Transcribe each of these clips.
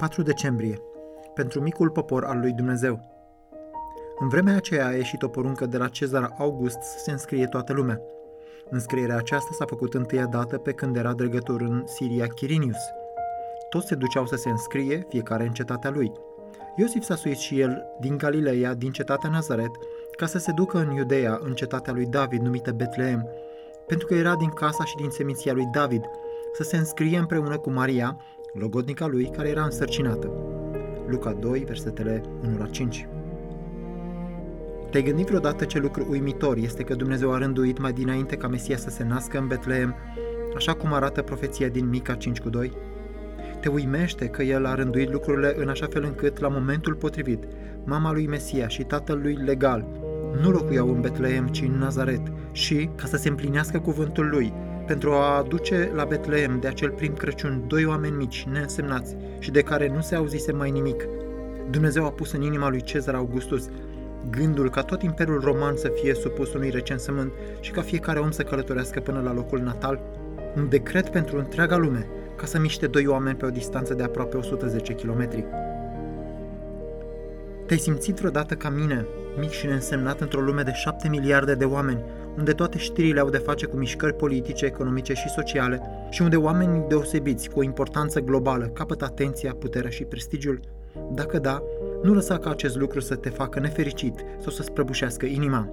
4 decembrie. Pentru micul popor al lui Dumnezeu. În vremea aceea a ieșit o poruncă de la Cezar August să se înscrie toată lumea. Înscrierea aceasta s-a făcut întâia dată pe când era dregător în Siria Chirinius. Toți se duceau să se înscrie, fiecare în cetatea lui. Iosif s-a suit și el din Galileea, din cetatea Nazaret, ca să se ducă în Iudeea, în cetatea lui David, numită Betleem, pentru că era din casa și din seminția lui David, să se înscrie împreună cu Maria, logodnica lui, care era însărcinată. Luca 2, versetele 1 la 5. Te-ai gândit vreodată ce lucru uimitor este că Dumnezeu a rânduit mai dinainte ca Mesia să se nască în Betleem, așa cum arată profeția din Mica 5 cu 2? Te uimește că El a rânduit lucrurile în așa fel încât, la momentul potrivit, mama lui Mesia și tatăl lui legal nu locuiau în Betleem, ci în Nazaret și, ca să se împlinească cuvântul lui, pentru a aduce la Betleem de acel prim Crăciun doi oameni mici, neînsemnați și de care nu se auzise mai nimic. Dumnezeu a pus în inima lui Cezar Augustus gândul ca tot Imperiul Roman să fie supus unui recensământ și ca fiecare om să călătorească până la locul natal, un decret pentru întreaga lume, ca să miște doi oameni pe o distanță de aproape 110 km. Te-ai simțit vreodată ca mine, mic și neînsemnat într-o lume de 7 miliarde de oameni, unde toate știrile au de face cu mișcări politice, economice și sociale și unde oamenii deosebiți cu o importanță globală capătă atenția, puterea și prestigiul? Dacă da, nu lăsa ca acest lucru să te facă nefericit sau să-ți prăbușească inima.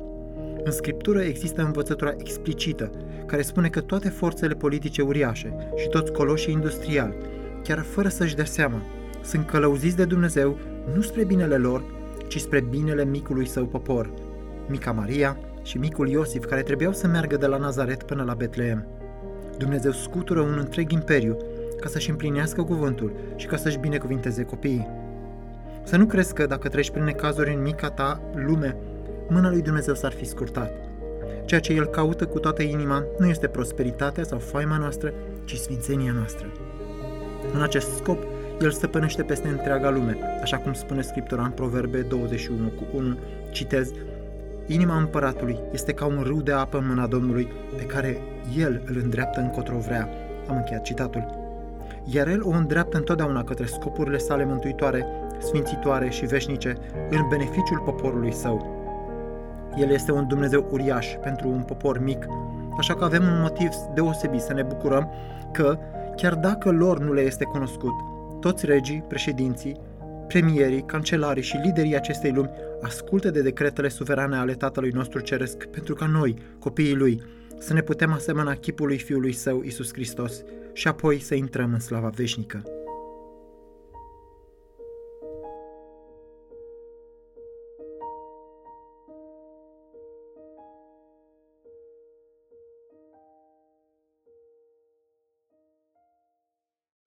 În scriptură există învățătura explicită, care spune că toate forțele politice uriașe și toți coloșii industriali, chiar fără să-și dea seama, sunt călăuziți de Dumnezeu nu spre binele lor, ci spre binele micului său popor, mica Maria și micul Iosif, care trebuiau să meargă de la Nazaret până la Betleem. Dumnezeu scutură un întreg imperiu ca să-și împlinească cuvântul și ca să-și binecuvinteze copiii. Să nu crezi că dacă treci prin necazuri în mica ta lume, mâna lui Dumnezeu s-ar fi scurtat. Ceea ce El caută cu toată inima nu este prosperitatea sau faima noastră, ci sfințenia noastră. În acest scop, El stăpânește peste întreaga lume, așa cum spune Scriptura în Proverbe 21 cu 1, citez, Inima împăratului este ca un râu de apă în mâna Domnului, pe care El îl îndreaptă încotro vrea. Am încheiat citatul. Iar El o îndreaptă întotdeauna către scopurile sale mântuitoare, sfințitoare și veșnice, în beneficiul poporului său. El este un Dumnezeu uriaș pentru un popor mic, așa că avem un motiv deosebit să ne bucurăm că, chiar dacă lor nu le este cunoscut, toți regii, președinții, premierii, cancelarii și liderii acestei lumi ascultă de decretele suverane ale Tatălui nostru Ceresc pentru ca noi, copiii Lui, să ne putem asemăna chipului Fiului Său, Isus Hristos, și apoi să intrăm în slava veșnică.